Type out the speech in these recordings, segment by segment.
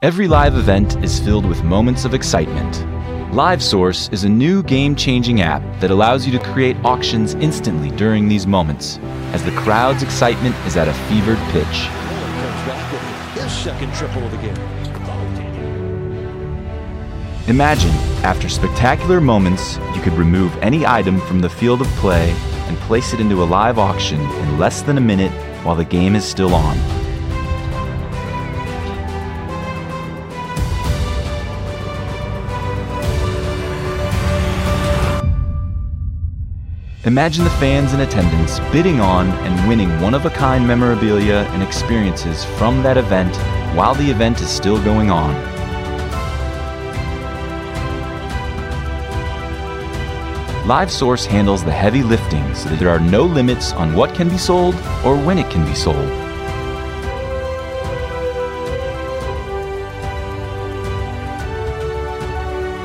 Every live event is filled with moments of excitement. LiveSource is a new game changing app that allows you to create auctions instantly during these moments, as the crowd's excitement is at a fevered pitch. Imagine, after spectacular moments, you could remove any item from the field of play and place it into a live auction in less than a minute while the game is still on. Imagine the fans in attendance bidding on and winning one of a kind memorabilia and experiences from that event while the event is still going on. LiveSource handles the heavy lifting so that there are no limits on what can be sold or when it can be sold.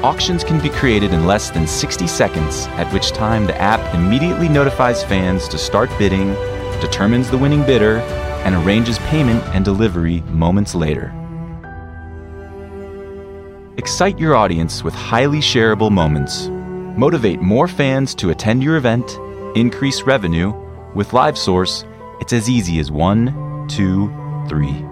Auctions can be created in less than 60 seconds, at which time the app immediately notifies fans to start bidding, determines the winning bidder, and arranges payment and delivery moments later. Excite your audience with highly shareable moments. Motivate more fans to attend your event, increase revenue. With LiveSource, it's as easy as one, two, three.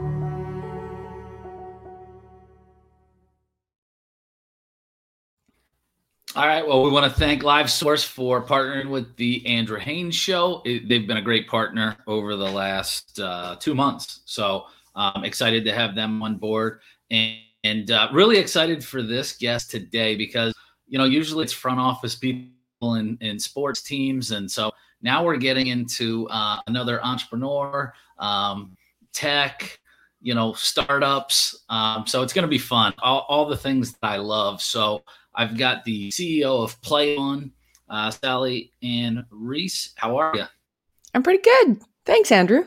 Right. Well, we want to thank LiveSource for partnering with the Andrew Haynes Show. It, they've been a great partner over the last uh, two months. So I'm excited to have them on board and, and uh, really excited for this guest today because, you know, usually it's front office people in, in sports teams. And so now we're getting into uh, another entrepreneur, um, tech, you know, startups. Um, so it's going to be fun. All, all the things that I love. So, I've got the CEO of PlayyOn, uh, Sally Ann Reiss. How are you? I'm pretty good. Thanks, Andrew.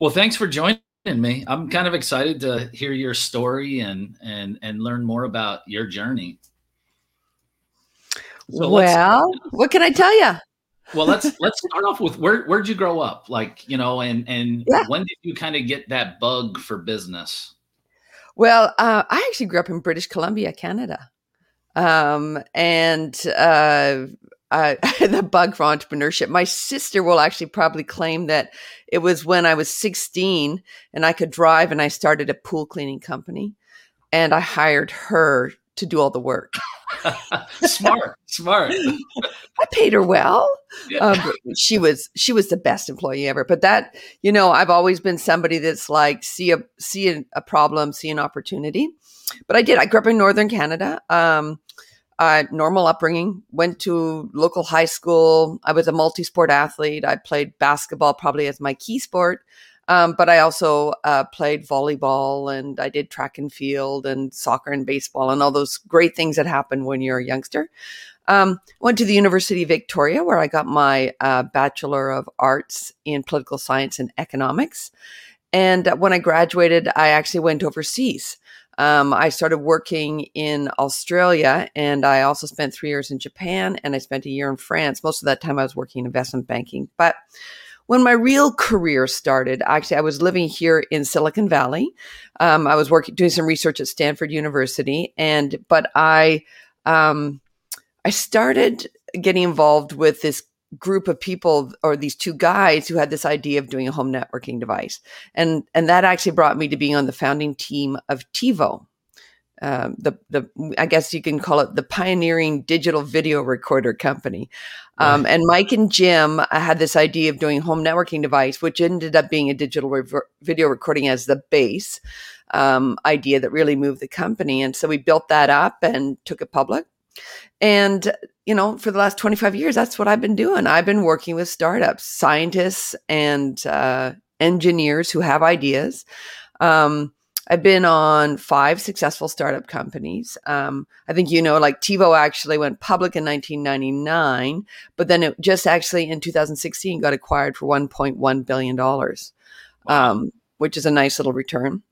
Well, thanks for joining me. I'm kind of excited to hear your story and and and learn more about your journey. So well, what can I tell you? well, let's let's start off with where where'd you grow up? Like, you know, and and yeah. when did you kind of get that bug for business? Well, uh, I actually grew up in British Columbia, Canada. Um, and uh, uh, the bug for entrepreneurship. My sister will actually probably claim that it was when I was 16 and I could drive and I started a pool cleaning company and I hired her to do all the work. smart, smart. I paid her well. Yeah. Um, she was she was the best employee ever. But that you know, I've always been somebody that's like see a see a, a problem, see an opportunity. But I did. I grew up in northern Canada. Um, uh, normal upbringing. Went to local high school. I was a multi-sport athlete. I played basketball probably as my key sport, um, but I also uh, played volleyball and I did track and field and soccer and baseball and all those great things that happen when you're a youngster. Um, went to the University of Victoria where I got my uh, Bachelor of Arts in Political Science and Economics. And when I graduated, I actually went overseas. Um, I started working in Australia and I also spent three years in Japan and I spent a year in France. Most of that time I was working in investment banking. But when my real career started, actually, I was living here in Silicon Valley. Um, I was working, doing some research at Stanford University, and but I, um, I started getting involved with this group of people or these two guys who had this idea of doing a home networking device and and that actually brought me to being on the founding team of TiVo um, the the I guess you can call it the pioneering digital video recorder company. Um, right. And Mike and Jim uh, had this idea of doing home networking device, which ended up being a digital rever- video recording as the base um, idea that really moved the company. And so we built that up and took it public. And, you know, for the last 25 years, that's what I've been doing. I've been working with startups, scientists, and uh, engineers who have ideas. Um, I've been on five successful startup companies. Um, I think you know, like TiVo actually went public in 1999, but then it just actually in 2016 got acquired for 1.1 billion dollars, wow. um, which is a nice little return.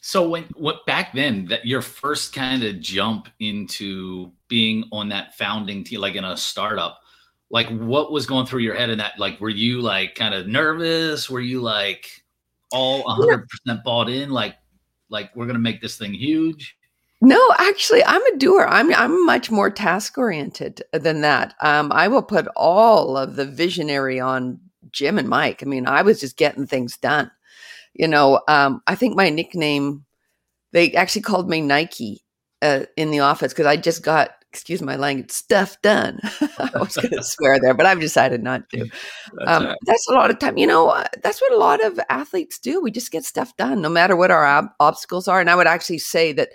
So when what back then that your first kind of jump into being on that founding team, like in a startup, like what was going through your head in that? Like, were you like kind of nervous? Were you like all 100% bought in? Like, like we're gonna make this thing huge? No, actually, I'm a doer. I'm I'm much more task oriented than that. Um, I will put all of the visionary on Jim and Mike. I mean, I was just getting things done. You know, um, I think my nickname they actually called me Nike uh, in the office because I just got excuse my language stuff done. I was going to swear there, but I've decided not to. That's, um, right. that's, a lot of time. You know, uh, that's what a lot of athletes do. We just get stuff done, no matter what our ob- obstacles are. And I would actually say that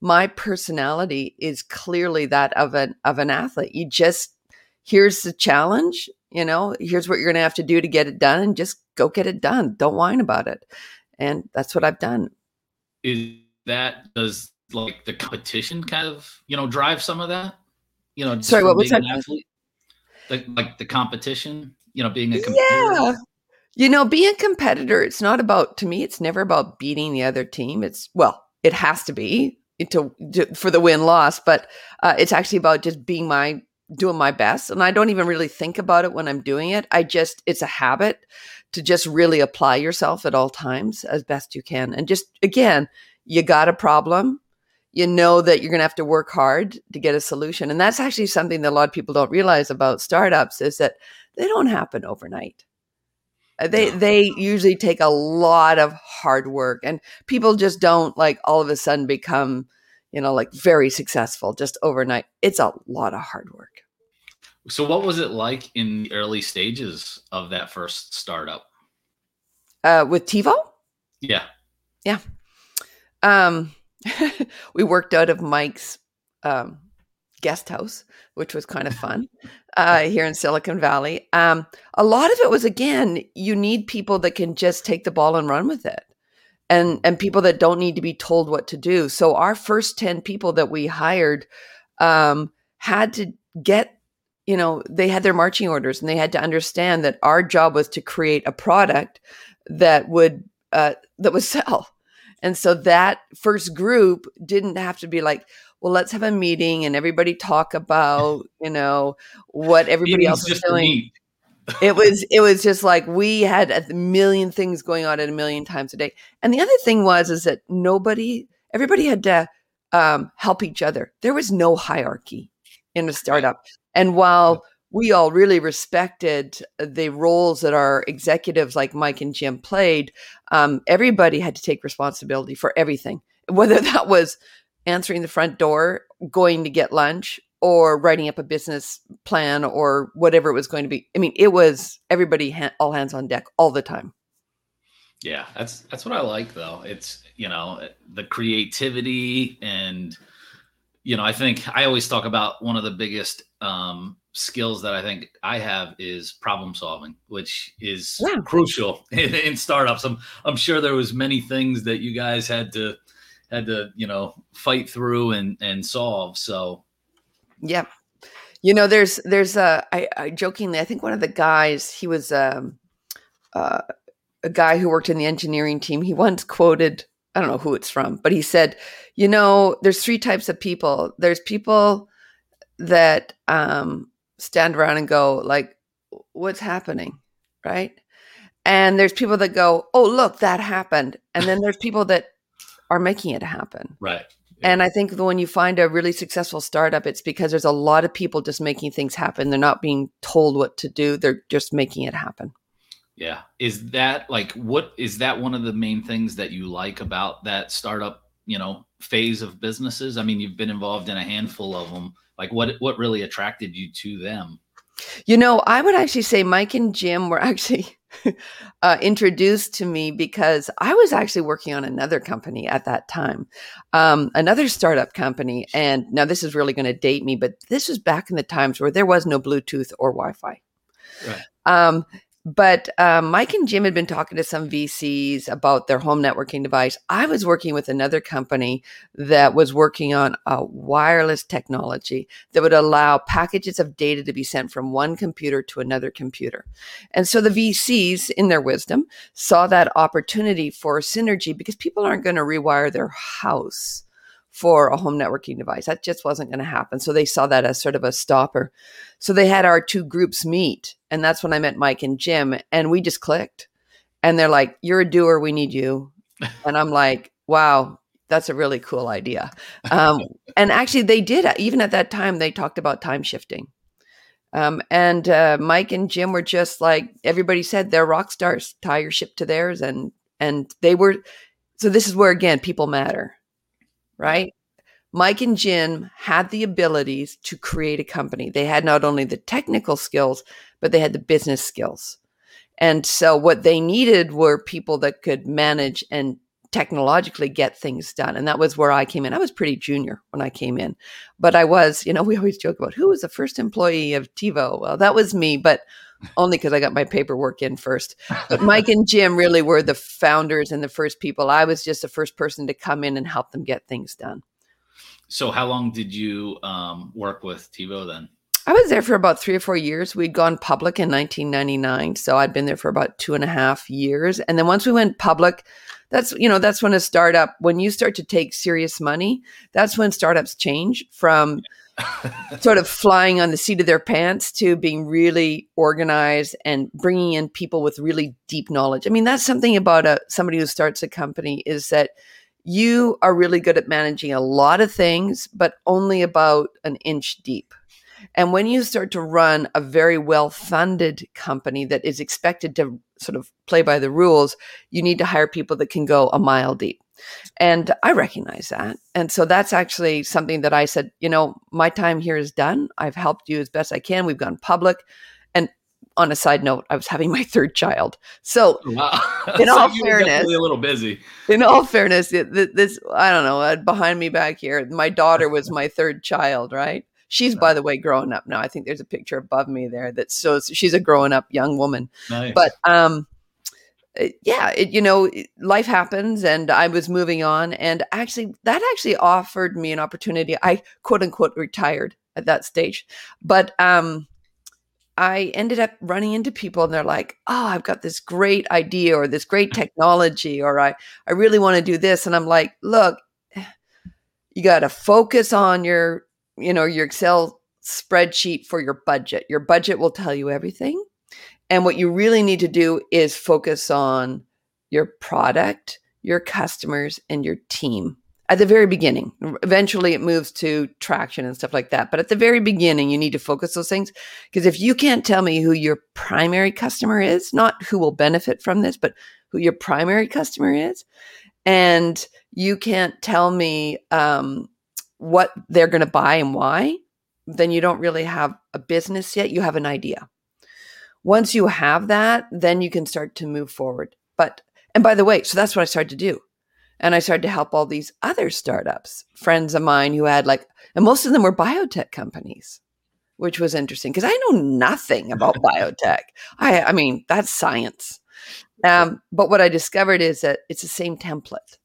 my personality is clearly that of an of an athlete. You just here's the challenge. You know, here's what you're going to have to do to get it done, and just go get it done. Don't whine about it. And that's what I've done. Is that does like the competition kind of you know drive some of that you know sorry what was that athlete, like, like the competition you know being a competitor yeah you know being a competitor it's not about to me it's never about beating the other team it's well it has to be to, to for the win loss but uh, it's actually about just being my doing my best and i don't even really think about it when i'm doing it. I just it's a habit to just really apply yourself at all times as best you can and just again you got a problem you know that you're going to have to work hard to get a solution and that's actually something that a lot of people don't realize about startups is that they don't happen overnight. Uh, they they usually take a lot of hard work and people just don't like all of a sudden become you know like very successful just overnight. It's a lot of hard work. So what was it like in the early stages of that first startup? Uh with TiVo? Yeah. Yeah. Um we worked out of Mike's um, guest house, which was kind of fun uh, here in Silicon Valley. Um, a lot of it was again, you need people that can just take the ball and run with it. And, and people that don't need to be told what to do. So our first 10 people that we hired um, had to get you know they had their marching orders and they had to understand that our job was to create a product that would uh, that would sell and so that first group didn't have to be like, well, let's have a meeting and everybody talk about, you know, what everybody else is doing. It was it was just like we had a million things going on at a million times a day. And the other thing was is that nobody everybody had to um, help each other. There was no hierarchy in a startup. And while we all really respected the roles that our executives like Mike and Jim played. Um, everybody had to take responsibility for everything, whether that was answering the front door, going to get lunch, or writing up a business plan, or whatever it was going to be. I mean, it was everybody ha- all hands on deck all the time. Yeah, that's that's what I like though. It's you know the creativity and you know I think I always talk about one of the biggest um, skills that I think I have is problem solving, which is yeah. crucial in, in, startups. I'm I'm sure there was many things that you guys had to had to you know fight through and and solve. So, yeah, you know, there's there's a I, I jokingly I think one of the guys he was um, uh, a guy who worked in the engineering team. He once quoted I don't know who it's from, but he said, you know, there's three types of people. There's people that um, stand around and go like what's happening? Right? And there's people that go oh look that happened. And then there's people that are making it happen. Right yeah. and i think when you find a really successful startup it's because there's a lot of people just making things happen. They're not being told what to do. They're just making it happen. Yeah. Is that like what is that one of the main things that you like about that startup you know phase of businesses? I mean you've been involved in a handful of them like what what really attracted you to them you know i would actually say mike and jim were actually uh, introduced to me because i was actually working on another company at that time um, another startup company and now this is really going to date me but this was back in the times where there was no bluetooth or wi-fi right. um, but um, Mike and Jim had been talking to some VCs about their home networking device. I was working with another company that was working on a wireless technology that would allow packages of data to be sent from one computer to another computer. And so the VCs, in their wisdom, saw that opportunity for synergy because people aren't going to rewire their house for a home networking device. That just wasn't going to happen. So they saw that as sort of a stopper. So they had our two groups meet. And that's when I met Mike and Jim. And we just clicked. And they're like, You're a doer. We need you. And I'm like, wow, that's a really cool idea. Um, and actually, they did, even at that time, they talked about time shifting. Um, and uh, Mike and Jim were just like everybody said, they're rock stars. Tie your ship to theirs, and and they were. So this is where again people matter, right? Mike and Jim had the abilities to create a company. They had not only the technical skills, but they had the business skills. And so what they needed were people that could manage and technologically get things done. And that was where I came in. I was pretty junior when I came in, but I was, you know, we always joke about who was the first employee of TiVo. Well, that was me, but only because I got my paperwork in first. But Mike and Jim really were the founders and the first people. I was just the first person to come in and help them get things done. So, how long did you um, work with TiVo then? I was there for about three or four years. We'd gone public in 1999. So I'd been there for about two and a half years. And then once we went public, that's, you know, that's when a startup, when you start to take serious money, that's when startups change from sort of flying on the seat of their pants to being really organized and bringing in people with really deep knowledge. I mean, that's something about a, somebody who starts a company is that you are really good at managing a lot of things, but only about an inch deep and when you start to run a very well funded company that is expected to sort of play by the rules, you need to hire people that can go a mile deep. And I recognize that. And so that's actually something that I said, you know, my time here is done. I've helped you as best I can. We've gone public. And on a side note, I was having my third child. So, wow. in so all fairness, a little busy. In all fairness, this I don't know. Uh, behind me back here, my daughter was my third child, right? She's, by the way, growing up now. I think there's a picture above me there that shows she's a growing up young woman. Nice. But um, yeah, it, you know, life happens, and I was moving on, and actually, that actually offered me an opportunity. I quote unquote retired at that stage, but um, I ended up running into people, and they're like, "Oh, I've got this great idea, or this great technology, or I I really want to do this," and I'm like, "Look." You got to focus on your you know, your Excel spreadsheet for your budget. Your budget will tell you everything. And what you really need to do is focus on your product, your customers, and your team at the very beginning. Eventually, it moves to traction and stuff like that. But at the very beginning, you need to focus those things. Because if you can't tell me who your primary customer is, not who will benefit from this, but who your primary customer is, and you can't tell me um, what they're going to buy and why, then you don't really have a business yet. You have an idea. Once you have that, then you can start to move forward. But, and by the way, so that's what I started to do. And I started to help all these other startups, friends of mine who had like, and most of them were biotech companies, which was interesting because I know nothing about biotech. I, I mean, that's science. Um, but what I discovered is that it's the same template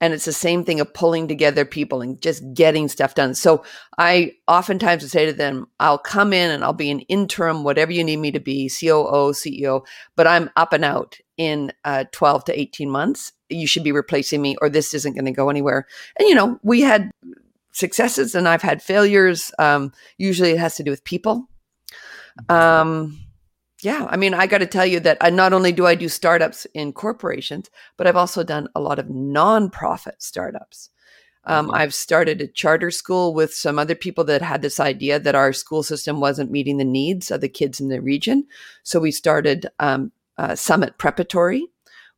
and it's the same thing of pulling together people and just getting stuff done. So I oftentimes would say to them, I'll come in and I'll be an interim, whatever you need me to be, COO, CEO, but I'm up and out in uh, 12 to 18 months. You should be replacing me or this isn't going to go anywhere. And, you know, we had successes and I've had failures. Um, usually it has to do with people. Um, yeah, I mean, I got to tell you that I, not only do I do startups in corporations, but I've also done a lot of nonprofit startups. Um, mm-hmm. I've started a charter school with some other people that had this idea that our school system wasn't meeting the needs of the kids in the region. So we started um, uh, Summit Preparatory,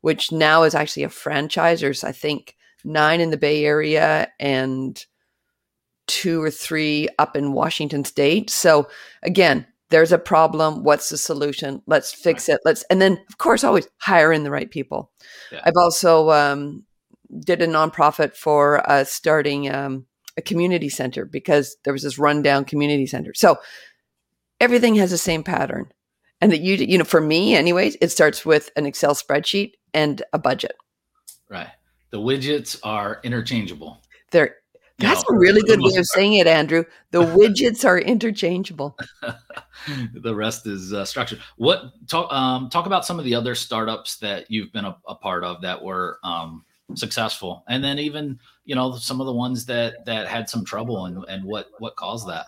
which now is actually a franchise. There's, I think, nine in the Bay Area and two or three up in Washington State. So again, there's a problem what's the solution? Let's fix right. it. Let's and then of course always hire in the right people. Yeah. i've also um, did a nonprofit for uh, starting um, a community center because there was this rundown community center. So everything has the same pattern. And that you you know for me anyways it starts with an excel spreadsheet and a budget. Right. The widgets are interchangeable. They're that's no, a really good way of saying it, Andrew. The widgets are interchangeable. the rest is uh, structured. What talk um, talk about some of the other startups that you've been a, a part of that were um, successful, and then even you know some of the ones that that had some trouble, and and what what caused that.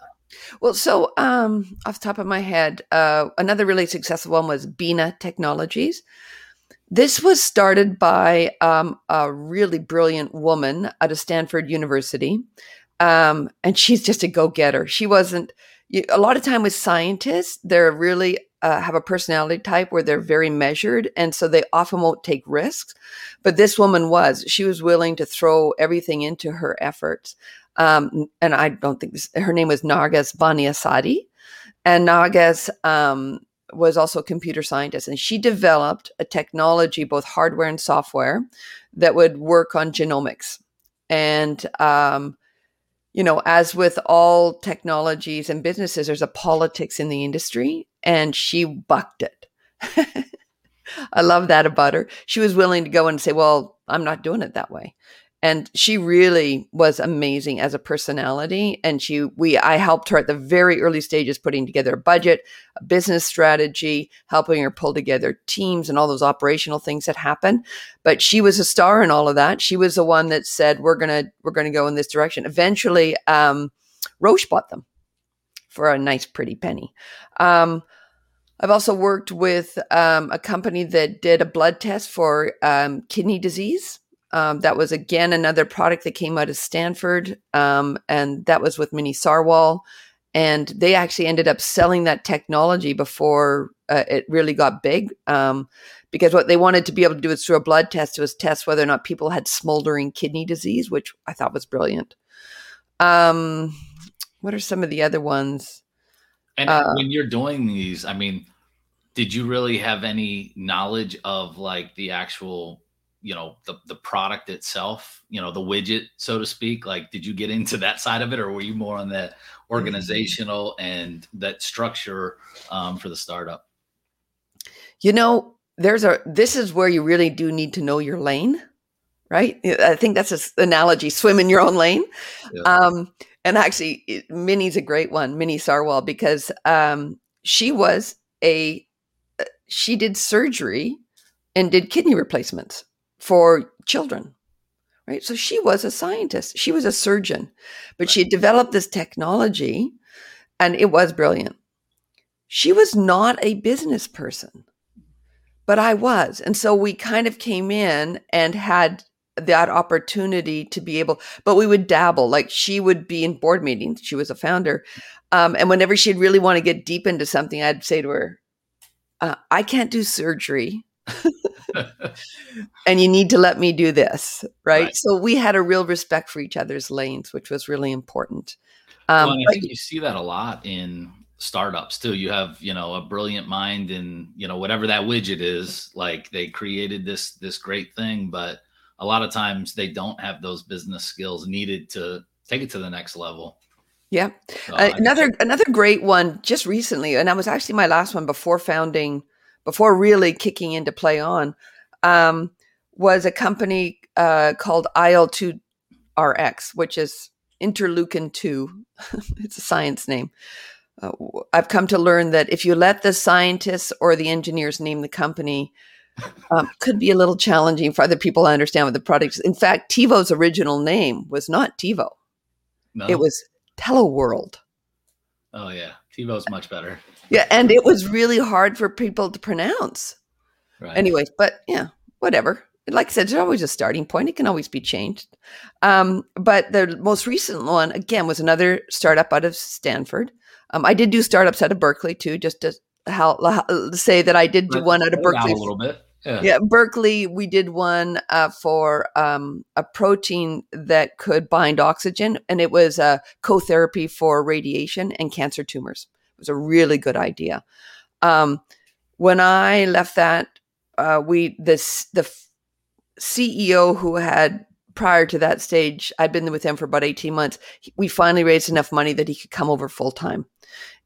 Well, so um, off the top of my head, uh, another really successful one was Bina Technologies. This was started by um, a really brilliant woman out of Stanford University. Um, and she's just a go getter. She wasn't, a lot of time with scientists, they're really uh, have a personality type where they're very measured. And so they often won't take risks. But this woman was, she was willing to throw everything into her efforts. Um, and I don't think this, her name was Narges Bani Asadi. And Narges um, was also a computer scientist, and she developed a technology, both hardware and software, that would work on genomics. And um, you know, as with all technologies and businesses, there's a politics in the industry, and she bucked it. I love that about her. She was willing to go and say, Well, I'm not doing it that way and she really was amazing as a personality and she we i helped her at the very early stages putting together a budget a business strategy helping her pull together teams and all those operational things that happen but she was a star in all of that. She was the one that said we're gonna we're gonna go in this direction. Eventually um, roche bought them for a nice pretty penny. Um, I've also worked with um, a company that did a blood test for um, kidney disease um, that was again another product that came out of Stanford, um, and that was with Minnie Sarwal. And they actually ended up selling that technology before uh, it really got big, um, because what they wanted to be able to do is through a blood test was test whether or not people had smoldering kidney disease, which I thought was brilliant. Um, what are some of the other ones? And uh, when you're doing these, I mean, did you really have any knowledge of like the actual you know the the product itself you know the widget so to speak? Like did you get into that side of it or were you more on the organizational and that structure um, for the startup? You know there's a this is where you really do need to know your lane right? I think that's an analogy swim in your own lane. Yeah. um, and actually minnie's a great one minnie sarwal because um, she was a uh, she did surgery and did kidney replacements for children. Right. So she was a scientist. She was a surgeon, but she had developed this technology and it was brilliant. She was not a business person, but I was. And so we kind of came in and had that opportunity to be able, but we would dabble. Like she would be in board meetings. She was a founder. Um, and whenever she'd really want to get deep into something, I'd say to her, uh, I can't do surgery. and you need to let me do this, right? right? So we had a real respect for each other's lanes, which was really important. Um, well, I think you see that a lot in startups too. You have, you know, a brilliant mind and, you know, whatever that widget is, like they created this this great thing, but a lot of times they don't have those business skills needed to take it to the next level. Yeah. So uh, another another great one just recently, and that was actually my last one before founding before really kicking into PlayyOn, um, was a company uh, called IL2RX, which is interleukin 2. it's a science name. Uh, I've come to learn that if you let the scientists or the engineers name the company, um, could be a little challenging for other people to understand what the product is. In fact, TiVo's original name was not TiVo. No. It was TeleWorld. Oh yeah, TiVo's much better. Yeah, and it was really hard for people to pronounce. Right. Anyways, but yeah, whatever. Like I said, there's always a starting point. It can always be changed. Um, but the most recent one, again, was another startup out of Stanford. Um, I did do startups out of Berkeley too, just to how, how say that I did do one out of Berkeley. a little bit. Yeah. yeah. Berkeley, we did one uh, for um, a protein that could bind oxygen, and it was a co-therapy for radiation and cancer tumors was a really good idea. Um, when I left that, uh, we this the CEO who had prior to that stage, I'd been with him for about eighteen months. We finally raised enough money that he could come over full time,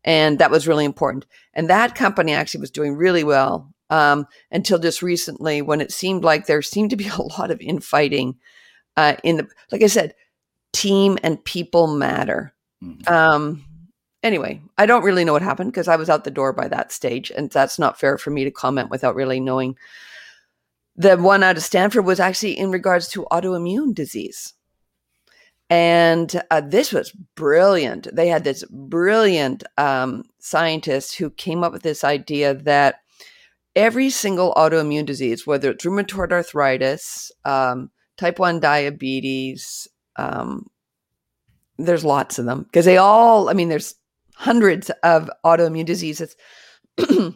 and that was really important. And that company actually was doing really well um, until just recently, when it seemed like there seemed to be a lot of infighting uh, in the. Like I said, team and people matter. Mm-hmm. Um, anyway, I don't really know what happened because I was out the door by that stage, and that's not fair for me to comment without really knowing. The one out of Stanford was actually in regards to autoimmune disease. And uh, this was brilliant. They had this brilliant um, scientist who came up with this idea that every single autoimmune disease, whether it's rheumatoid arthritis, um, type 1 diabetes, um, there's lots of them because they all, I mean, there's hundreds of autoimmune diseases.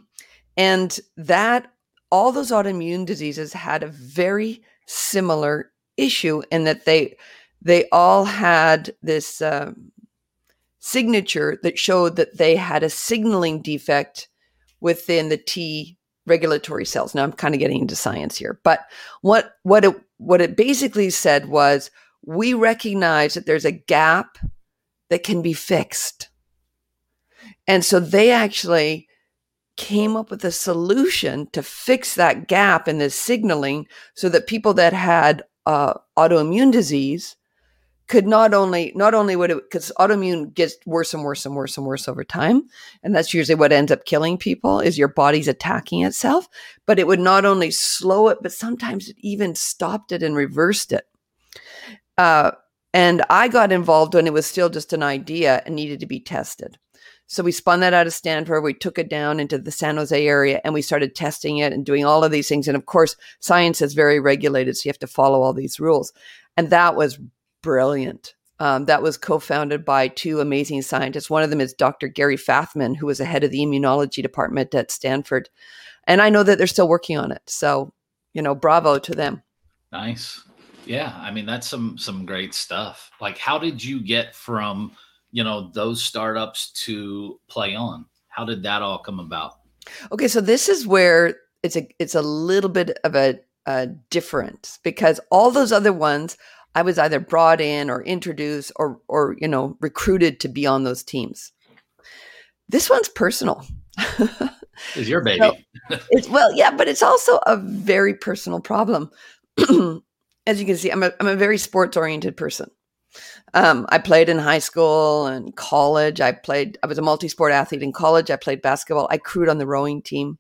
and that, all those autoimmune diseases had a very similar issue in that they, they all had this uh, signature that showed that they had a signaling defect within the T regulatory cells. Now I'm kind of getting into science here, but what what it what it basically said was we recognize that there's a gap that can be fixed. And so they actually came up with a solution to fix that gap in the signaling so that people that had uh, autoimmune disease could not only not only would it because autoimmune gets worse and worse and worse and worse over time and that's usually what ends up killing people is your body's attacking itself but it would not only slow it but sometimes it even stopped it and reversed it. Uh, and i got involved when it was still just an idea and needed to be tested so we spun that out of stanford we took it down into the san jose area and we started testing it and doing all of these things and of course science is very regulated so you have to follow all these rules and that was brilliant. Um, that was co-founded by two amazing scientists. One of them is Dr. Gary Fathman, who was the head of the immunology department at Stanford, and I know that they're still working on it. So, you know, bravo to them. Nice. Yeah, I mean that's some some great stuff. Like, how did you get from you know those startups to PlayyOn? How did that all come about? Okay, so this is where it's a it's a little bit of a, a difference because all those other ones I was either brought in or introduced or or you know recruited to be on those teams. This one's personal. Is your baby? so it's well, yeah, but it's also a very personal problem. As you can see, I'm a I'm a very sports oriented person. Um, I played in high school and college. I played. I was a multi sport athlete in college. I played basketball. I crewed on the rowing team.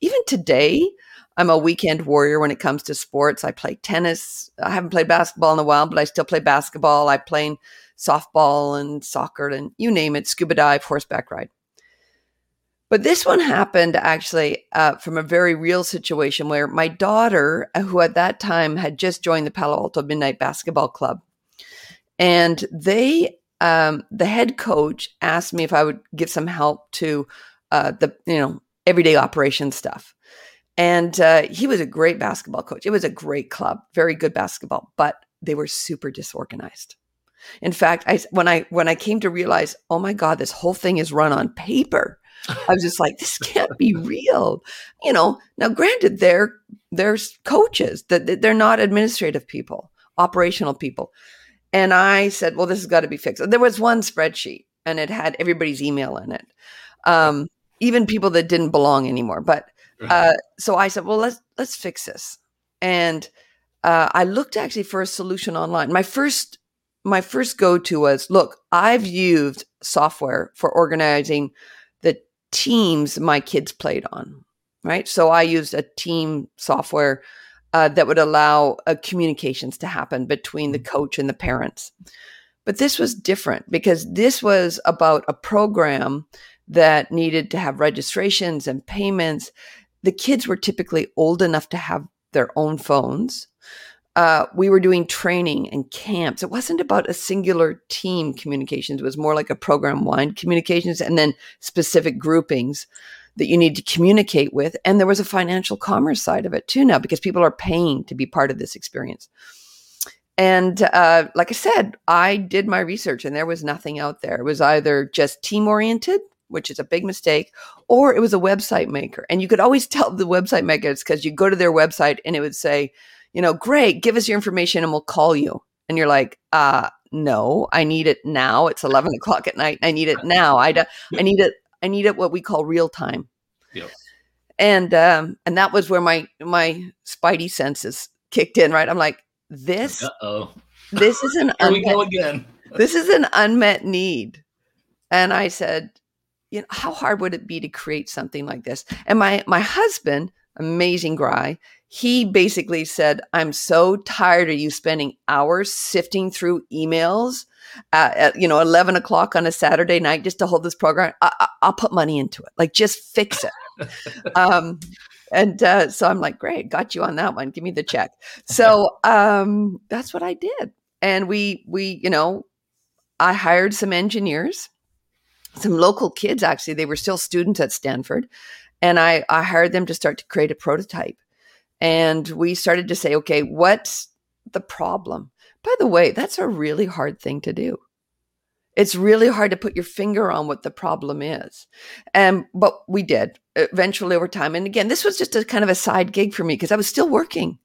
Even today, I'm a weekend warrior when it comes to sports. I play tennis. I haven't played basketball in a while, but I still play basketball. I play softball and soccer and you name it, scuba dive, horseback ride. But this one happened actually uh, from a very real situation where my daughter, uh, who at that time had just joined the Palo Alto Midnight Basketball Club, and they, um, the head coach asked me if I would give some help to uh, the, you know, everyday operation stuff. And uh, he was a great basketball coach. It was a great club, very good basketball, but they were super disorganized. In fact, I when I when I came to realize, oh my God, this whole thing is run on paper. I was just like, this can't be real. You know, now granted, they're they're coaches, that they're not administrative people, operational people. And I said, well, this has got to be fixed. There was one spreadsheet and it had everybody's email in it. Um, even people that didn't belong anymore. But uh, so I said, well, let's let's fix this. And uh, I looked actually for a solution online. My first my first go to was, look, I've used software for organizing the teams my kids played on. Right, so I used a team software uh, that would allow uh, communications to happen between the mm-hmm. coach and the parents. But this was different because this was about a program that needed to have registrations and payments the kids were typically old enough to have their own phones. Uh, we were doing training and camps. It wasn't about a singular team communications. It was more like a program wide communications and then specific groupings that you need to communicate with. And there was a financial commerce side of it too now because people are paying to be part of this experience. And uh, like I said, I did my research and there was nothing out there. It was either just team oriented which is a big mistake, or it was a website maker. And you could always tell the website makers because you go to their website and it would say, you know, great, give us your information and we'll call you. And you're like, uh, no, I need it now. It's 11 o'clock at night. I need it now. I, I need it. I need it what we call real time. Yep. And, um, and that was where my, my spidey senses kicked in, right? I'm like, this, oh this is an, Here unmet, we go again. this is an unmet need. And I said, you know, how hard would it be to create something like this? And my my husband, amazing guy, he basically said, "I'm so tired of you spending hours sifting through emails." at you know 11 o'clock on a saturday night just to hold this program I, will put money into it like just fix it um, and uh, so I'm like, great, got you on that one. Give me the check. So um, that's what I did, and we we you know, I hired some engineers, some local kids. Actually, they were still students at Stanford, and I I hired them to start to create a prototype, and we started to say, okay, what's the problem? By the way, that's a really hard thing to do. It's really hard to put your finger on what the problem is. And but we did eventually over time. And again, this was just a kind of a side gig for me because I was still working.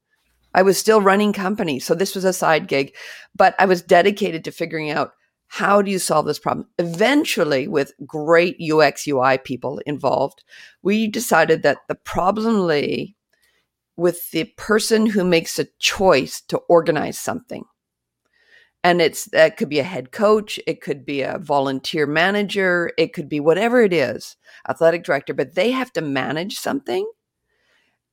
I was still running companies. So this was a side gig, but I was dedicated to figuring out how do you solve this problem? Eventually, with great UX UI people involved, we decided that the problem lay with the person who makes a choice to organize something. And it's that could be a head coach it could be a volunteer manager it could be whatever it is athletic director but they have to manage something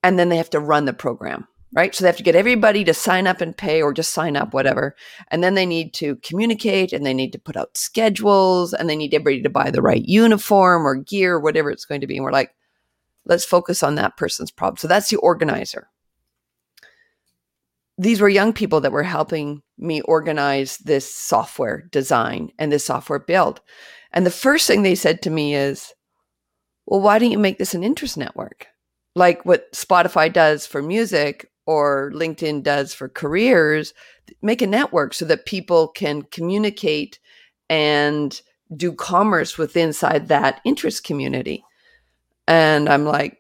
and then they have to run the program right? So they have to get everybody to sign up and pay or just sign up whatever. And then they need to communicate and they need to put out schedules and they need everybody to buy the right uniform or gear whatever it's going to be. And we're like let's focus on that person's problem so that's the organizer these were young people that were helping me organize this software design and this software build. And the first thing they said to me is, well, why don't you make this an interest network? Like what Spotify does for music or LinkedIn does for careers, make a network so that people can communicate and do commerce with inside that interest community. And I'm like,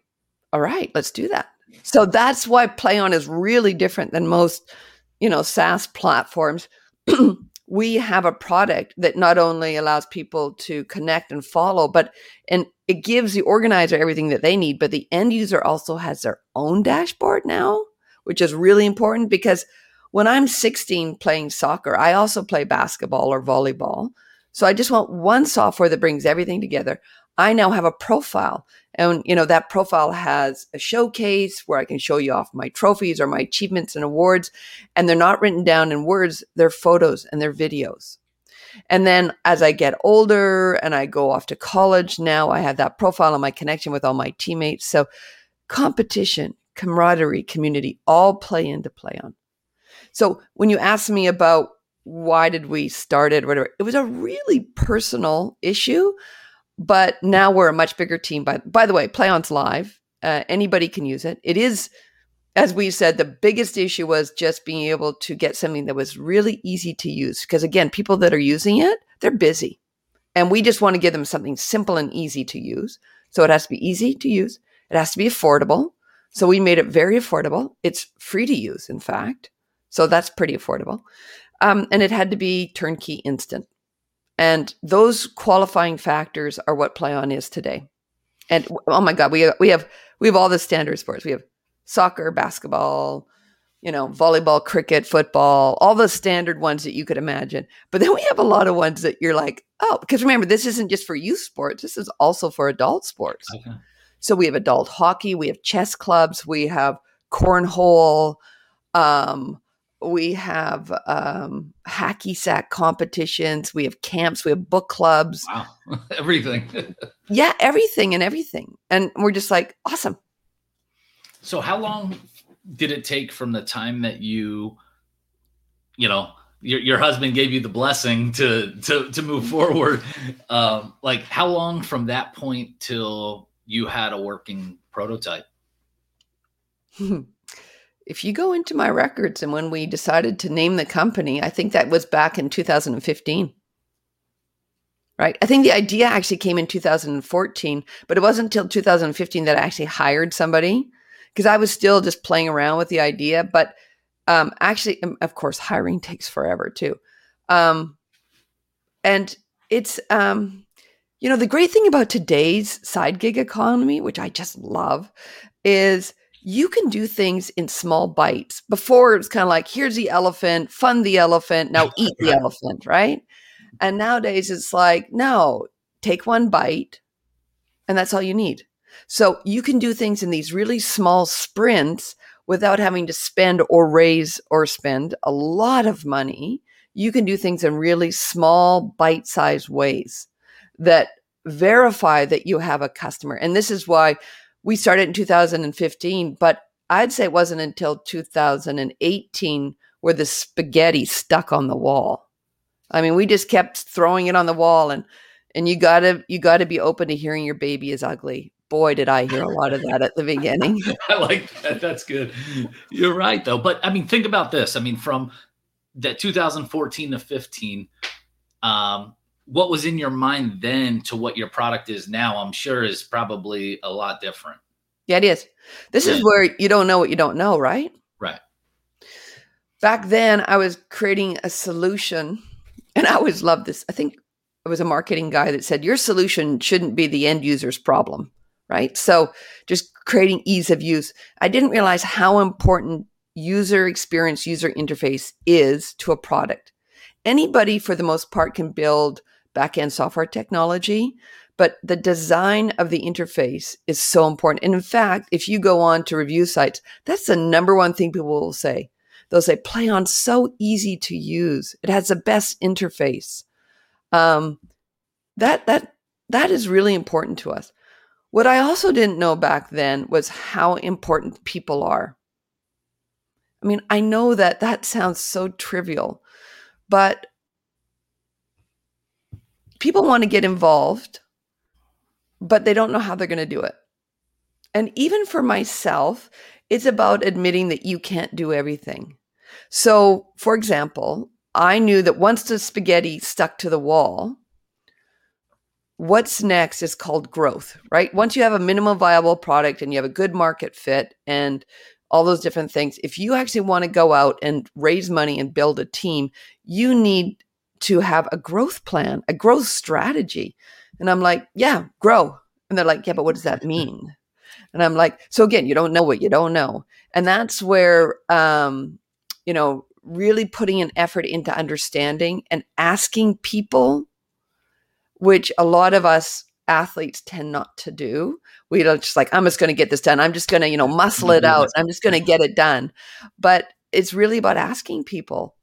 all right, let's do that. So that's why PlayyOn is really different than most, you know, SaaS platforms. we have a product that not only allows people to connect and follow, but and it gives the organizer everything that they need, but the end user also has their own dashboard now, which is really important because when I'm 16 playing soccer, I also play basketball or volleyball. So I just want one software that brings everything together. I now have a profile and, you know, that profile has a showcase where I can show you off my trophies or my achievements and awards. And they're not written down in words, they're photos and they're videos. And then as I get older and I go off to college, now I have that profile and my connection with all my teammates. So competition, camaraderie, community all play into PlayyOn. So when you ask me about why did we start it, whatever, it was a really personal issue but now we're a much bigger team. By by the way, PlayyOn's live. Uh, anybody can use it. It is, as we said, the biggest issue was just being able to get something that was really easy to use. Because again, people that are using it, they're busy, and we just want to give them something simple and easy to use. So it has to be easy to use. It has to be affordable. So we made it very affordable. It's free to use, in fact. So that's pretty affordable. Um, and it had to be turnkey instant. And those qualifying factors are what PlayyOn is today. And oh my God, we have, we have we have all the standard sports. We have soccer, basketball, you know, volleyball, cricket, football, all the standard ones that you could imagine. But then we have a lot of ones that you're like, oh, because remember, this isn't just for youth sports. This is also for adult sports. Okay. So we have adult hockey, we have chess clubs, we have cornhole, um, we have um, hacky sack competitions we have camps we have book clubs. Wow. Everything. Yeah everything and everything. And we're just like awesome. So how long did it take from the time that you you know your, your husband gave you the blessing to to to move forward? Um like how long from that point till you had a working prototype if you go into my records and when we decided to name the company, I think that was back in 2015. Right. I think the idea actually came in 2014, but it wasn't until 2015 that I actually hired somebody because I was still just playing around with the idea. But um, actually, um, of course, hiring takes forever too. Um, and it's, um, you know, the great thing about today's side gig economy, which I just love, is you can do things in small bites. Before it's kind of like, here's the elephant, fund the elephant, now eat the elephant, right? And nowadays it's like, no, take one bite and that's all you need. So you can do things in these really small sprints without having to spend or raise or spend a lot of money. You can do things in really small, bite sized ways that verify that you have a customer. And this is why we started in 2015, but I'd say it wasn't until 2018 where the spaghetti stuck on the wall. I mean, we just kept throwing it on the wall and and you gotta you gotta be open to hearing your baby is ugly. Boy, did I hear a lot of that at the beginning. I like that. That's good. You're right though. But I mean, think about this. I mean, from that 2014 to 15, um, what was in your mind then to what your product is now, I'm sure is probably a lot different. Yeah, it is. This yeah. is where you don't know what you don't know, right? Right. Back then, I was creating a solution, and I always loved this. I think it was a marketing guy that said, Your solution shouldn't be the end user's problem, right? So just creating ease of use. I didn't realize how important user experience, user interface is to a product. Anybody, for the most part, can build backend software technology, but the design of the interface is so important. And in fact, if you go on to review sites, that's the number one thing people will say. They'll say, PlayyOn so easy to use. It has the best interface. Um, that that that is really important to us. What I also didn't know back then was how important people are. I mean, I know that that sounds so trivial, but people want to get involved, but they don't know how they're going to do it. And even for myself, it's about admitting that you can't do everything. So, for example, I knew that once the spaghetti stuck to the wall, what's next is called growth, right? Once you have a minimum viable product and you have a good market fit and all those different things, if you actually want to go out and raise money and build a team, you need to have a growth plan, a growth strategy. And I'm like, yeah, grow. And they're like, yeah, but what does that mean? And I'm like, so again, you don't know what you don't know. And that's where, um, you know, really putting an effort into understanding and asking people, which a lot of us athletes tend not to do. We don't just like, I'm just going to get this done. I'm just going to, you know, muscle it out. I'm just going to get it done. But it's really about asking people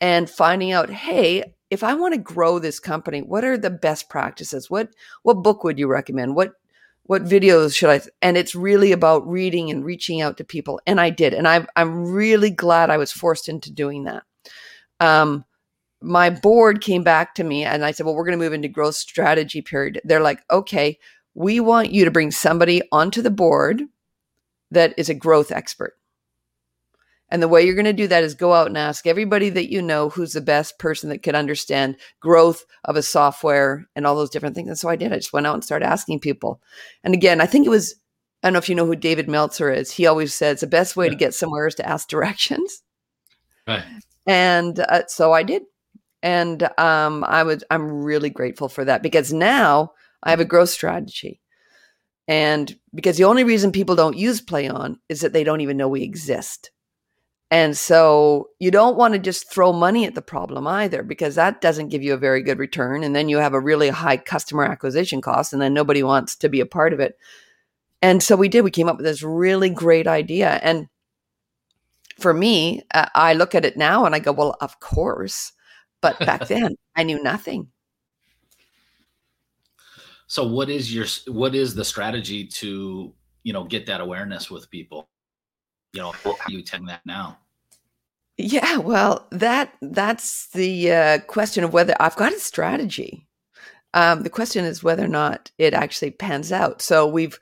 and finding out, hey, if I want to grow this company, what are the best practices? What what book would you recommend? What what videos should I? And it's really about reading and reaching out to people. And I did, and I'm I'm really glad I was forced into doing that. Um, my board came back to me, and I said, "Well, we're going to move into growth strategy period." They're like, "Okay, we want you to bring somebody onto the board that is a growth expert." And the way you're going to do that is go out and ask everybody that you know who's the best person that could understand growth of a software and all those different things. And so I did. I just went out and started asking people. And again, I think it was, I don't know if you know who David Meltzer is. He always says the best way yeah. to get somewhere is to ask directions. Right. And uh, so I did. And um, I was, I'm really grateful for that because now I have a growth strategy. And because the only reason people don't use PlayyOn is that they don't even know we exist. And so you don't want to just throw money at the problem either, because that doesn't give you a very good return. And then you have a really high customer acquisition cost, and then nobody wants to be a part of it. And so we did. We came up with this really great idea. And for me, uh, I look at it now and I go, well, of course. But back then, I knew nothing. So what is your what is the strategy to, you know, get that awareness with people? You know how you attend that now? Yeah well that that's the uh, question of whether i've got a strategy. Um, the question is whether or not it actually pans out. So we've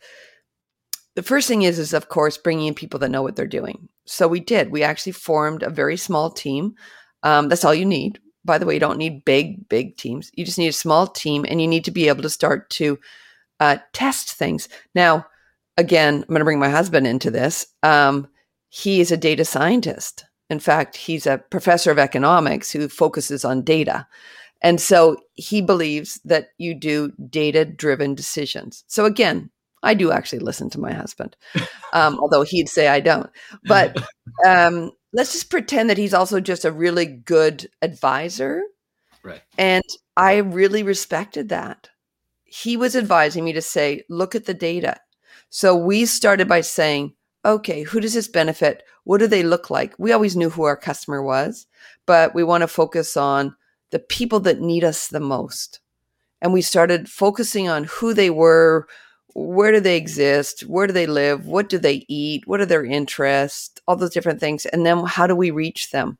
the first thing is is of course bringing in people that know what they're doing. So we did. We actually formed a very small team. Um, that's all you need. By the way you don't need big big teams. You just need a small team and you need to be able to start to uh, test things. Now again i'm going to bring my husband into this. Um, he is a data scientist. In fact, he's a professor of economics who focuses on data. And so he believes that you do data driven decisions. So again, I do actually listen to my husband, um, although he'd say I don't. But um, let's just pretend that he's also just a really good advisor. Right. And I really respected that. He was advising me to say, look at the data. So we started by saying, okay, who does this benefit? What do they look like? We always knew who our customer was, but we want to focus on the people that need us the most. And we started focusing on who they were, where do they exist? Where do they live? What do they eat? What are their interests? All those different things. And then how do we reach them?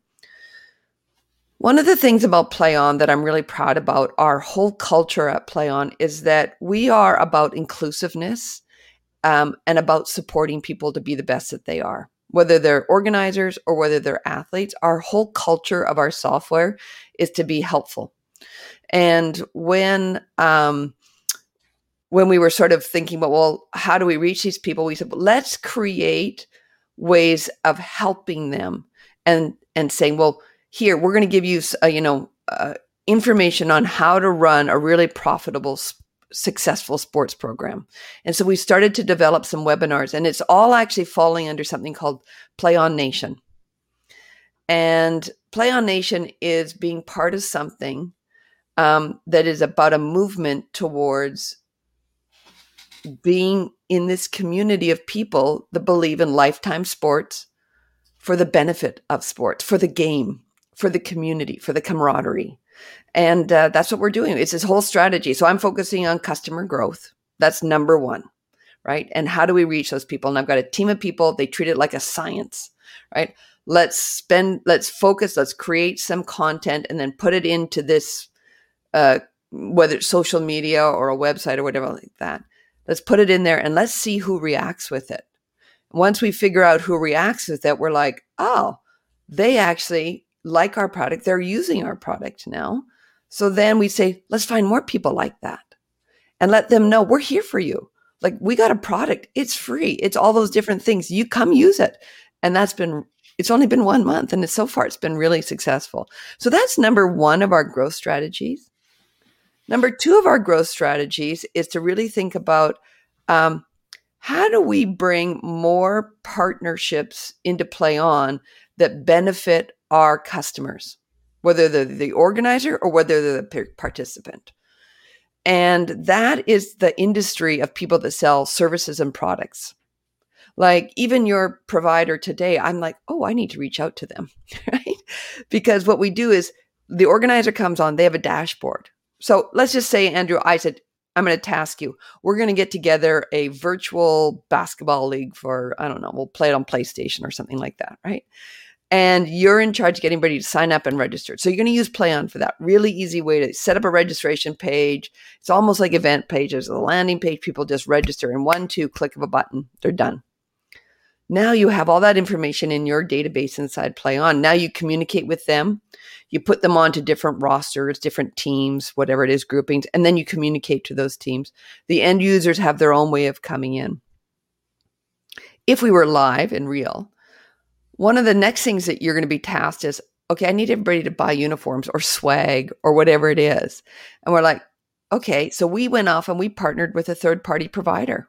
One of the things about PlayyOn that I'm really proud about, our whole culture at PlayyOn, is that we are about inclusiveness um, and about supporting people to be the best that they are, whether they're organizers or whether they're athletes. Our whole culture of our software is to be helpful. And when um, when we were sort of thinking well, how do we reach these people? We said, well, let's create ways of helping them and and saying, well, here we're going to give you, uh, you know, uh, information on how to run a really profitable, successful sports program. And so we started to develop some webinars, and it's all actually falling under something called PlayyOn Nation. And PlayyOn Nation is being part of something um, that is about a movement towards being in this community of people that believe in lifetime sports for the benefit of sports, for the game, for the community, for the camaraderie. And uh, that's what we're doing. It's this whole strategy. So I'm focusing on customer growth. That's number one, right? And how do we reach those people? And I've got a team of people. They treat it like a science, right? Let's spend, let's focus, let's create some content and then put it into this, uh, whether it's social media or a website or whatever like that. Let's put it in there and let's see who reacts with it. Once we figure out who reacts with it, we're like, oh, they actually like our product. They're using our product now. So then we say, let's find more people like that and let them know we're here for you. Like we got a product. It's free. It's all those different things. You come use it. And that's been, it's only been one month and so far it's been really successful. So that's number one of our growth strategies. Number two of our growth strategies is to really think about um, how do we bring more partnerships into PlayyOn that benefit our customers, whether they're the organizer or whether they're the participant. And that is the industry of people that sell services and products. Like even your provider today, I'm like, oh, I need to reach out to them, right? Because what we do is the organizer comes on, they have a dashboard so let's just say, Andrew, I said, I'm going to task you. We're going to get together a virtual basketball league for, I don't know, we'll play it on PlayStation or something like that, right? And you're in charge of getting ready to sign up and register. So you're going to use PlayyOn for that. Really easy way to set up a registration page. It's almost like event pages, a landing page. People just register in one, two click of a button. They're done. Now you have all that information in your database inside PlayyOn. Now you communicate with them. You put them onto different rosters, different teams, whatever it is, groupings, and then you communicate to those teams. The end users have their own way of coming in. If we were live and real, one of the next things that you're going to be tasked is okay, I need everybody to buy uniforms or swag or whatever it is. And we're like, okay, so we went off and we partnered with a third party provider.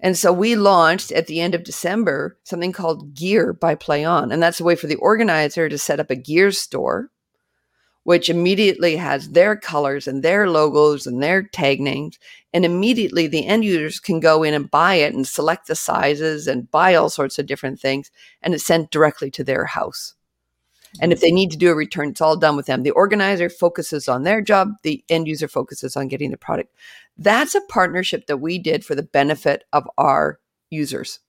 And so we launched at the end of December something called Gear by PlayyOn. And that's a way for the organizer to set up a gear store, which immediately has their colors and their logos and their tag names. And immediately the end users can go in and buy it and select the sizes and buy all sorts of different things. And it's sent directly to their house. And if they need to do a return, it's all done with them. The organizer focuses on their job, the end user focuses on getting the product. That's a partnership that we did for the benefit of our users.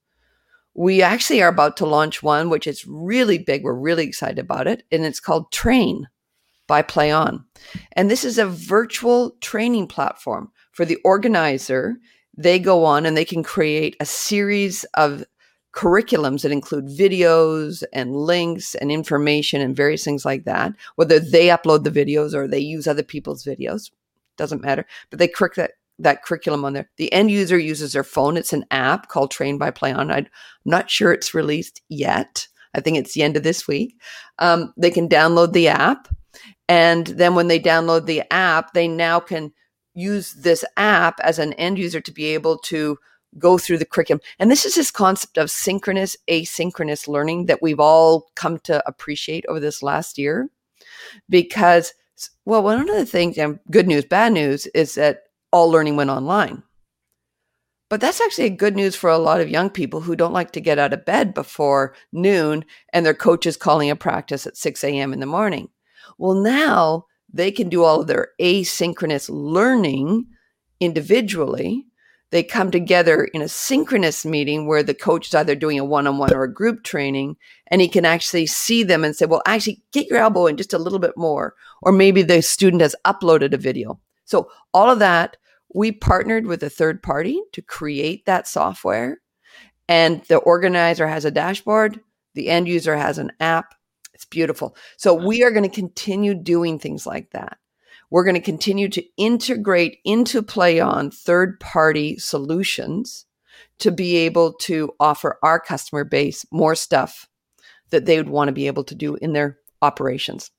We actually are about to launch one, which is really big. We're really excited about it. And it's called Train by PlayyOn. And this is a virtual training platform for the organizer. They go on and they can create a series of curriculums that include videos and links and information and various things like that, whether they upload the videos or they use other people's videos, doesn't matter. But they crick that, that curriculum on there. The end user uses their phone. It's an app called Train by PlayyOn. I'm not sure it's released yet. I think it's the end of this week. Um, they can download the app. And then when they download the app, they now can use this app as an end user to be able to go through the curriculum. And this is this concept of synchronous, asynchronous learning that we've all come to appreciate over this last year. Because, well, one of the things, and good news, bad news, is that all learning went online. But that's actually good news for a lot of young people who don't like to get out of bed before noon and their coach is calling a practice at 6 a.m. in the morning. Well, now they can do all of their asynchronous learning individually. They come together in a synchronous meeting where the coach is either doing a one-on-one or a group training and he can actually see them and say well actually get your elbow in just a little bit more or maybe the student has uploaded a video. So all of that we partnered with a third party to create that software and the organizer has a dashboard the end user has an app it's beautiful so we are going to continue doing things like that we're going to continue to integrate into PlayyOn third party solutions to be able to offer our customer base more stuff that they would want to be able to do in their operations.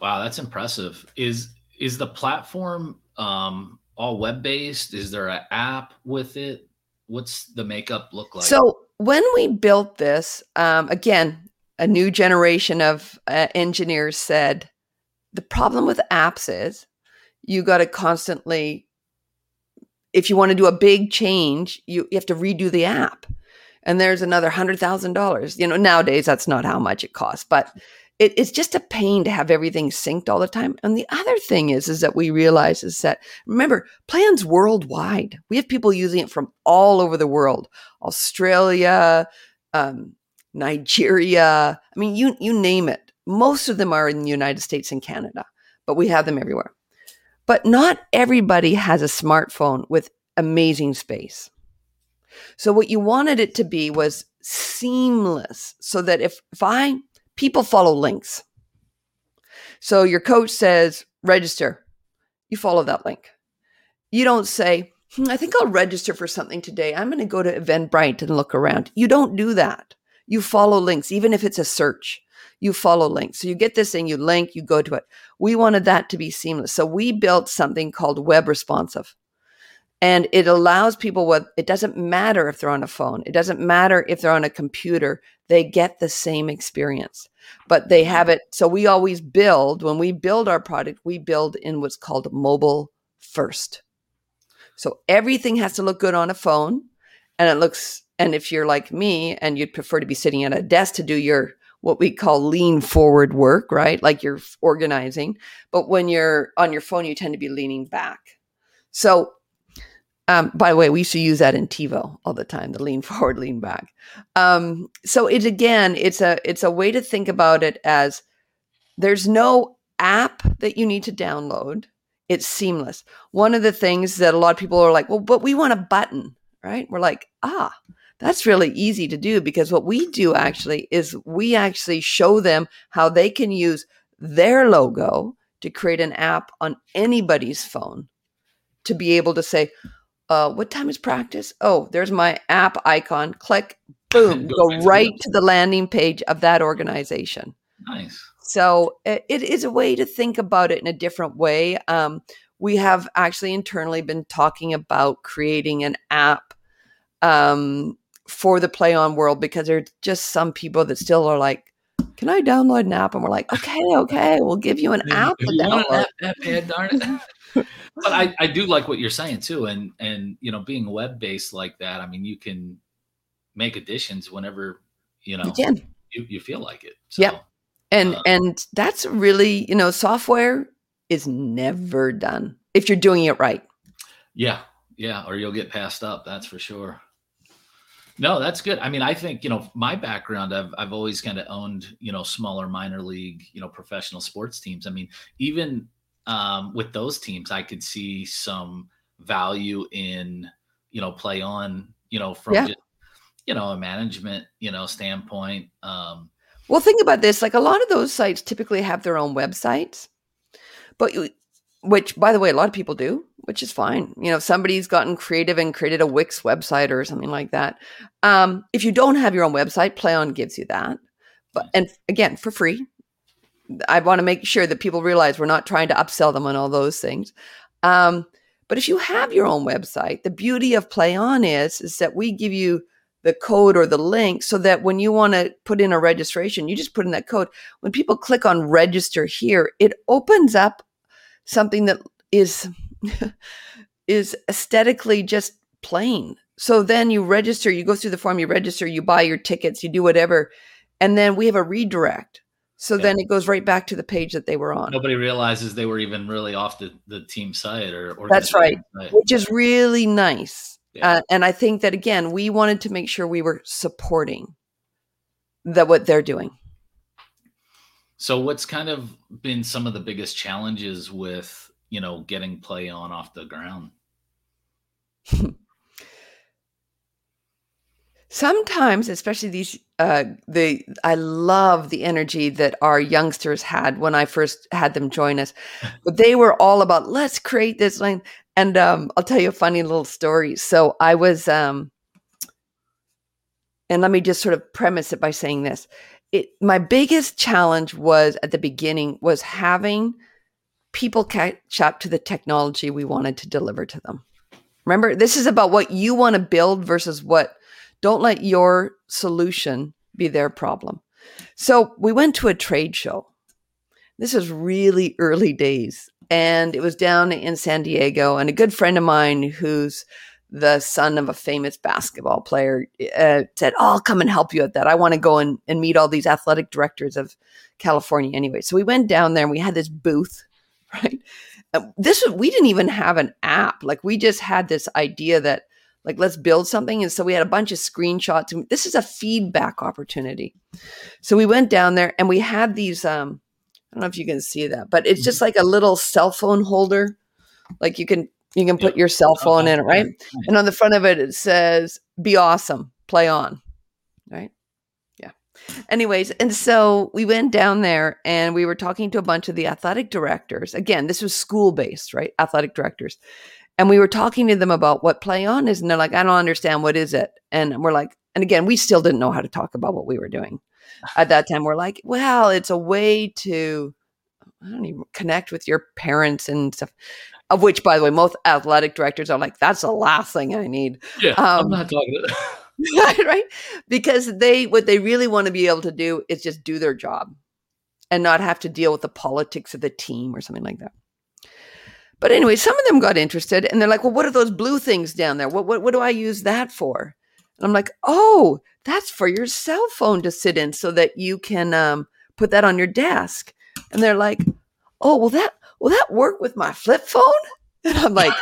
Wow, that's impressive. Is is the platform um, all web based? Is there an app with it? What's the makeup look like? So when we built this, um, again, a new generation of uh, engineers said, the problem with apps is you got to constantly if you want to do a big change you, you have to redo the app. And there's another hundred thousand dollars. You know nowadays that's not how much it costs but it, it's just a pain to have everything synced all the time. And the other thing is is that we realize is that remember plans worldwide. We have people using it from all over the world. Australia um, nigeria i mean you you name it most of them are in the United States and Canada, but we have them everywhere. But not everybody has a smartphone with amazing space. So what you wanted it to be was seamless so that if, if I, people follow links. So your coach says, register, you follow that link. You don't say, hmm, I think I'll register for something today. I'm going to go to Eventbrite and look around. You don't do that. You follow links, even if it's a search you follow links. So you get this thing, you link, you go to it. We wanted that to be seamless. So we built something called web responsive. And it allows people what it doesn't matter if they're on a phone. It doesn't matter if they're on a computer. They get the same experience. But they have it. So we always build, when we build our product, we build in what's called mobile first. So everything has to look good on a phone. And it looks, and if you're like me and you'd prefer to be sitting at a desk to do your what we call lean forward work, right? Like you're organizing. But when you're on your phone, you tend to be leaning back. So, um, by the way, we used to use that in TiVo all the time, the lean forward, lean back. Um, so it again, it's a it's a way to think about it as there's no app that you need to download. It's seamless. One of the things that a lot of people are like, well, but we want a button, right? We're like, ah, that's really easy to do because what we do actually is we actually show them how they can use their logo to create an app on anybody's phone to be able to say, uh, what time is practice? Oh, there's my app icon. Click, boom, go right to the landing page of that organization. Nice. So it, it is a way to think about it in a different way. Um, we have actually internally been talking about creating an app um, for the PlayyOn world because there's just some people that still are like, can I download an app? And we're like, okay, okay, we'll give you an app. To download. App, app, darn it. but I, I do like what you're saying too. And, and, you know, being web based like that, I mean, you can make additions whenever, you know, you, you, you feel like it. So, yeah. And, uh, and that's really, you know, software is never done if you're doing it right. Yeah. Yeah. Or you'll get passed up. That's for sure. No, that's good. I mean, I think, you know, my background, I've, I've always kind of owned, you know, smaller minor league, you know, professional sports teams. I mean, even um, with those teams, I could see some value in, you know, PlayyOn, you know, from, yeah. just, you know, a management, you know, standpoint. Um, well, think about this. Like a lot of those sites typically have their own websites, but which by the way a lot of people do which is fine. You know if somebody's gotten creative and created a wix website or something like that um, if you don't have your own website PlayyOn gives you that. But and again for free. I want to make sure that people realize we're not trying to upsell them on all those things. Um, but if you have your own website the beauty of PlayyOn is is that we give you the code or the link so that when you want to put in a registration you just put in that code. When people click on register here it opens up something that is is aesthetically just plain. So then you register, you go through the form, you register, you buy your tickets, you do whatever, and then we have a redirect. So Yeah. then it goes right back to the page that they were on, Nobody realizes they were even really off the, the team site or That's right. site. which is really nice. Yeah. Uh, and I think that again, we wanted to make sure we were supporting that what they're doing. So what's kind of been some of the biggest challenges with, you know, getting PlayyOn off the ground? sometimes especially these uh the i love the energy that our youngsters had when i first had them join us. But they were all about let's create this line and um i'll tell you a funny little story. So i was um and let me just sort of premise it by saying this. It my biggest challenge was at the beginning was having people catch up to the technology we wanted to deliver to them remember this is about what you want to build versus what don't let your solution be their problem. So we went to a trade show. This was really early days, and it was down in San Diego. And a good friend of mine, who's the son of a famous basketball player, uh, said, oh, I'll come and help you at that. I want to go and, and meet all these athletic directors of California anyway. So we went down there and we had this booth, right? Uh, This was, we didn't even have an app. Like we just had this idea that like let's build something. And so we had a bunch of screenshots. And this is a feedback opportunity. So we went down there and we had these um i don't know if you can see that but it's just like a little cell phone holder. Like you can you can put your cell phone in it right? And on the front of it it says be awesome. Play on. Right anyways and so we went down there and we were talking to a bunch of the athletic directors. Again this was school based right? Athletic directors. And we were talking to them about what PlayyOn is and they're like i don't understand. What is it? And we're like and again we still didn't know how to talk about what we were doing. At that time we're like well it's a way to i don't even connect with your parents and stuff. Of which by the way most athletic directors are like that's the last thing i need. Yeah, I'm Um, not talking to right because they what they really want to be able to do is just do their job and not have to deal with the politics of the team or something like that. But anyway some of them got interested and they're like well what are those blue things down there? What what, what do i use that for? And i'm like oh that's for your cell phone to sit in so that you can um, put that on your desk. And they're like oh will that will that work with my flip phone? And i'm like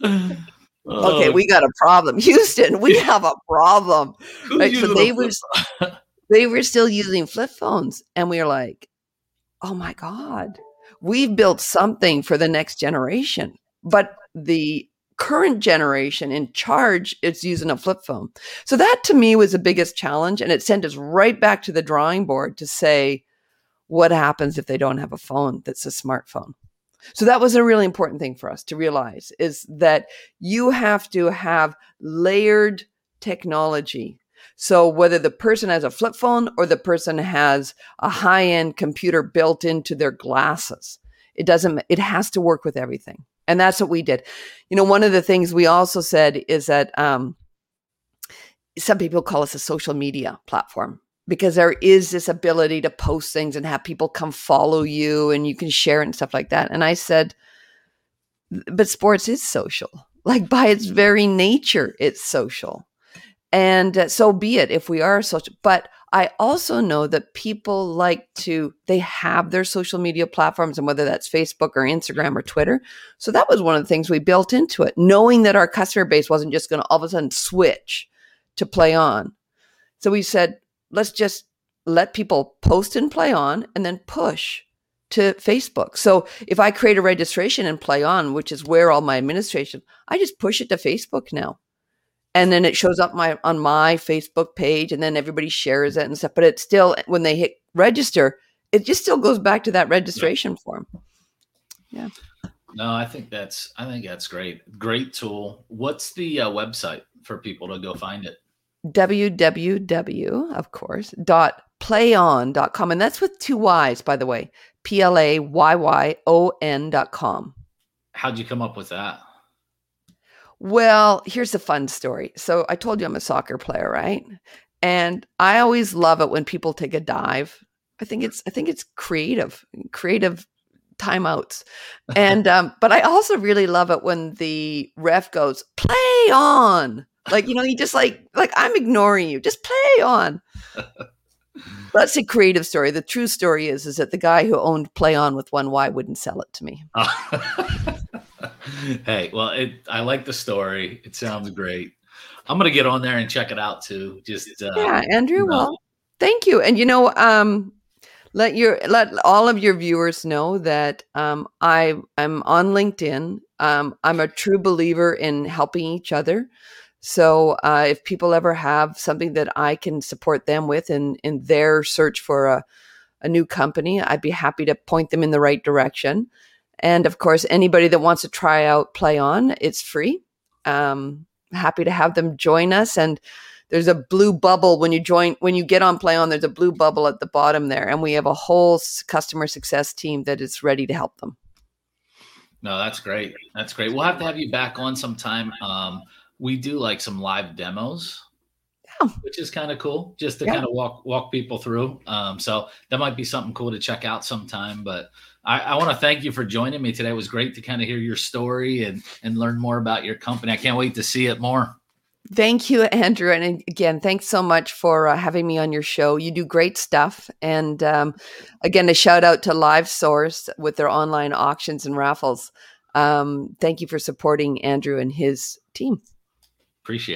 okay Oh, we got a problem. Houston we have a problem. Right, so they were- phone? they were still using flip phones and we were like oh my god. We've built something for the next generation. But the current generation in charge is using a flip phone. So that to me was the biggest challenge and it sent us right back to the drawing board to say what happens if they don't have a phone that's a smartphone so that was a really important thing for us to realize is that you have to have layered technology so whether the person has a flip phone or the person has a high-end computer built into their glasses, it doesn't it has to work with everything. And that's what we did. You know, one of the things we also said is that um, some people call us a social media platform because there is this ability to post things and have people come follow you and you can share and stuff like that. And I said, but sports is social. Like by its very nature, it's social and uh, so be it if we are social but i also know that people like to they have their social media platforms and whether that's facebook or instagram or twitter so that was one of the things we built into it knowing that our customer base wasn't just going to all of a sudden switch to PlayyOn so we said let's just let people post and PlayyOn and then push to facebook so if i create a registration and PlayyOn which is where all my administration i just push it to facebook now and then it shows up my on my Facebook page, and then everybody shares it and stuff. But it's still when they hit register, it just still goes back to that registration form. Yeah. No, I think that's I think that's great. Great tool. What's the uh, website for people to go find it? Www, of course, dot playyon.com. And that's with two Y's, by the way. P L A Y Y O N dot com. How'd you come up with that? Well, here's a fun story. So I told you I'm a soccer player, right? And I always love it when people take a dive. I think it's I think it's creative, creative timeouts. And um, but I also really love it when the ref goes, play on. Like, you know, you just like like I'm ignoring you. Just play on. That's a creative story. The true story is is that the guy who owned Play On with one Y wouldn't sell it to me. hey, well, it, I like the story. It sounds great. I'm gonna get on there and check it out too. Just uh, yeah, Andrew. Well, thank you. And you know, um, let your let all of your viewers know that um, I I'm on LinkedIn. Um, I'm a true believer in helping each other. So uh, if people ever have something that I can support them with in in their search for a a new company, I'd be happy to point them in the right direction. And of course, anybody that wants to try out PlayyOn, it's free. Um, happy to have them join us. And there's a blue bubble when you join, when you get on PlayyOn, there's a blue bubble at the bottom there. And we have a whole customer success team that is ready to help them. No, that's great. That's great. We'll have to have you back on sometime. Um, we do like some live demos which is kind of cool just to yeah. kind of walk walk people through um, so that might be something cool to check out sometime but I, I want to thank you for joining me today. It was great to kind of hear your story and and learn more about your company. I can't wait to see it more. Thank you, Andrew. And again, thanks so much for uh, having me on your show. You do great stuff. And um, again, a shout out to Live Source with their online auctions and raffles. Um, thank you for supporting Andrew and his team. Appreciate